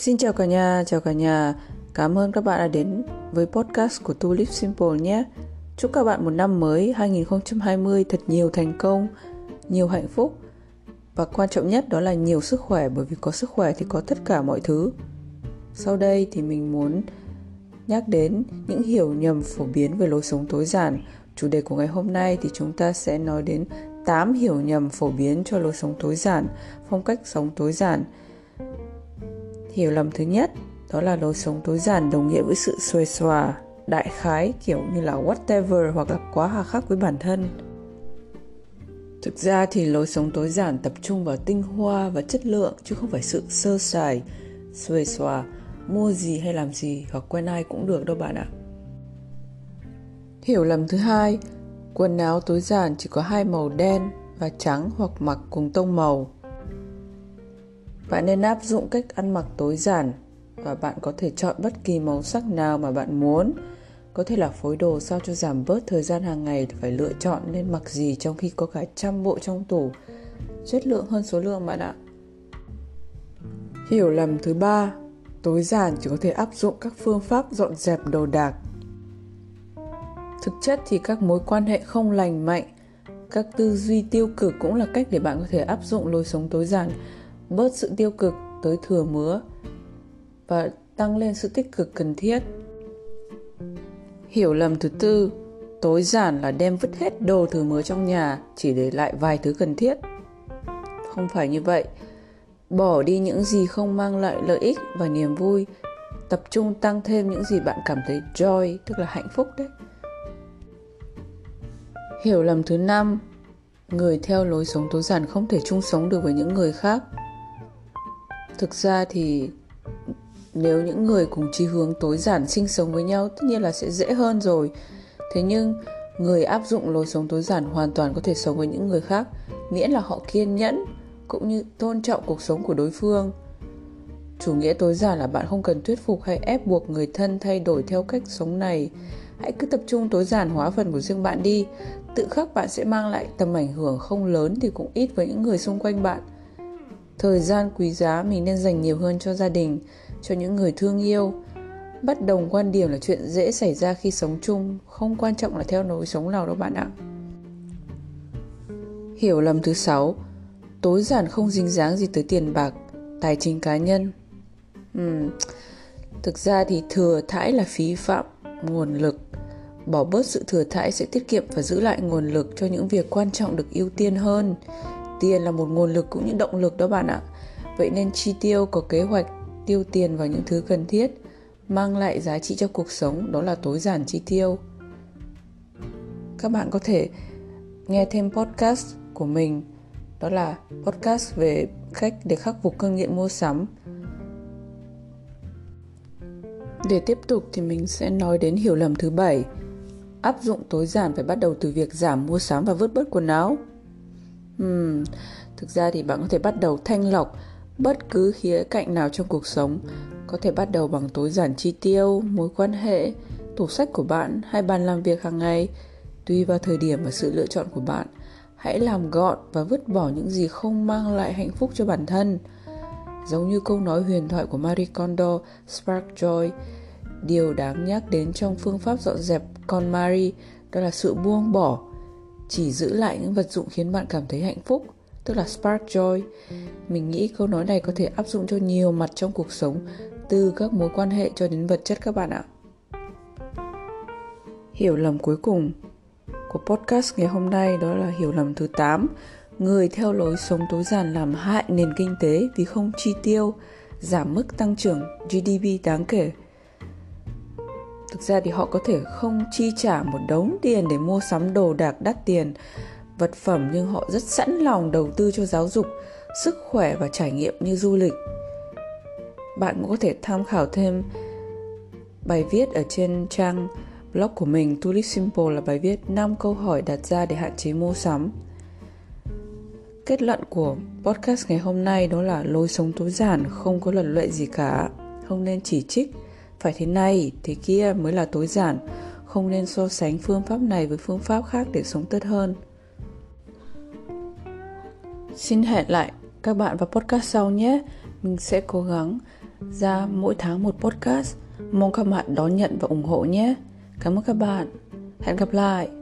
Xin chào cả nhà, chào cả nhà. Cảm ơn các bạn đã đến với podcast của Tulip Simple nhé. Chúc các bạn một năm mới 2020 thật nhiều thành công, nhiều hạnh phúc và quan trọng nhất đó là nhiều sức khỏe bởi vì có sức khỏe thì có tất cả mọi thứ. Sau đây thì mình muốn nhắc đến những hiểu nhầm phổ biến về lối sống tối giản. Chủ đề của ngày hôm nay thì chúng ta sẽ nói đến 8 hiểu nhầm phổ biến cho lối sống tối giản, phong cách sống tối giản. Hiểu lầm thứ nhất đó là lối sống tối giản đồng nghĩa với sự xuề xòa, đại khái kiểu như là whatever hoặc là quá hà khắc với bản thân. Thực ra thì lối sống tối giản tập trung vào tinh hoa và chất lượng chứ không phải sự sơ sài, xuề xòa, mua gì hay làm gì hoặc quen ai cũng được đâu bạn ạ. Hiểu lầm thứ hai, quần áo tối giản chỉ có hai màu đen và trắng hoặc mặc cùng tông màu. Bạn nên áp dụng cách ăn mặc tối giản và bạn có thể chọn bất kỳ màu sắc nào mà bạn muốn. Có thể là phối đồ sao cho giảm bớt thời gian hàng ngày phải lựa chọn nên mặc gì trong khi có cả trăm bộ trong tủ. Chất lượng hơn số lượng bạn ạ. Hiểu lầm thứ ba, tối giản chỉ có thể áp dụng các phương pháp dọn dẹp đồ đạc. Thực chất thì các mối quan hệ không lành mạnh, các tư duy tiêu cực cũng là cách để bạn có thể áp dụng lối sống tối giản, bớt sự tiêu cực tới thừa mứa và tăng lên sự tích cực cần thiết. Hiểu lầm thứ tư, tối giản là đem vứt hết đồ thừa mứa trong nhà, chỉ để lại vài thứ cần thiết. Không phải như vậy. Bỏ đi những gì không mang lại lợi ích và niềm vui, tập trung tăng thêm những gì bạn cảm thấy joy, tức là hạnh phúc đấy. Hiểu lầm thứ năm, người theo lối sống tối giản không thể chung sống được với những người khác. Thực ra thì nếu những người cùng chí hướng tối giản sinh sống với nhau, tất nhiên là sẽ dễ hơn rồi. Thế nhưng, người áp dụng lối sống tối giản hoàn toàn có thể sống với những người khác, miễn là họ kiên nhẫn cũng như tôn trọng cuộc sống của đối phương. Chủ nghĩa tối giản là bạn không cần thuyết phục hay ép buộc người thân thay đổi theo cách sống này. Hãy cứ tập trung tối giản hóa phần của riêng bạn đi. Tự khắc bạn sẽ mang lại tầm ảnh hưởng không lớn thì cũng ít với những người xung quanh bạn thời gian quý giá mình nên dành nhiều hơn cho gia đình cho những người thương yêu. Bất đồng quan điểm là chuyện dễ xảy ra khi sống chung không quan trọng là theo lối sống nào đâu bạn ạ. Hiểu lầm thứ sáu tối giản không dính dáng gì tới tiền bạc tài chính cá nhân. Uhm, thực ra thì thừa thãi là phí phạm nguồn lực. Bỏ bớt sự thừa thãi sẽ tiết kiệm và giữ lại nguồn lực cho những việc quan trọng được ưu tiên hơn tiền là một nguồn lực cũng như động lực đó bạn ạ. Vậy nên chi tiêu có kế hoạch tiêu tiền vào những thứ cần thiết, mang lại giá trị cho cuộc sống, đó là tối giản chi tiêu. Các bạn có thể nghe thêm podcast của mình, đó là podcast về cách để khắc phục cơn nghiện mua sắm. Để tiếp tục thì mình sẽ nói đến hiểu lầm thứ bảy, áp dụng tối giản phải bắt đầu từ việc giảm mua sắm và vứt bớt quần áo hmm, thực ra thì bạn có thể bắt đầu thanh lọc bất cứ khía cạnh nào trong cuộc sống. Có thể bắt đầu bằng tối giản chi tiêu mối quan hệ tủ sách của bạn hay bàn làm việc hàng ngày. Tùy vào thời điểm và sự lựa chọn của bạn hãy làm gọn và vứt bỏ những gì không mang lại hạnh phúc cho bản thân. Giống như câu nói huyền thoại của Marie Kondo Spark Joy điều đáng nhắc đến trong phương pháp dọn dẹp con Marie đó là sự buông bỏ chỉ giữ lại những vật dụng khiến bạn cảm thấy hạnh phúc, tức là spark joy. Mình nghĩ câu nói này có thể áp dụng cho nhiều mặt trong cuộc sống, từ các mối quan hệ cho đến vật chất các bạn ạ. Hiểu lầm cuối cùng của podcast ngày hôm nay đó là hiểu lầm thứ 8 người theo lối sống tối giản làm hại nền kinh tế vì không chi tiêu, giảm mức tăng trưởng GDP đáng kể thực ra thì họ có thể không chi trả một đống tiền để mua sắm đồ đạc đắt tiền vật phẩm nhưng họ rất sẵn lòng đầu tư cho giáo dục sức khỏe và trải nghiệm như du lịch bạn cũng có thể tham khảo thêm bài viết ở trên trang blog của mình Tulip Simple là bài viết 5 câu hỏi đặt ra để hạn chế mua sắm. Kết luận của podcast ngày hôm nay đó là lối sống tối giản không có luật lệ gì cả, không nên chỉ trích phải thế này, thế kia mới là tối giản, không nên so sánh phương pháp này với phương pháp khác để sống tốt hơn. Xin hẹn lại các bạn vào podcast sau nhé. Mình sẽ cố gắng ra mỗi tháng một podcast. Mong các bạn đón nhận và ủng hộ nhé. Cảm ơn các bạn. Hẹn gặp lại.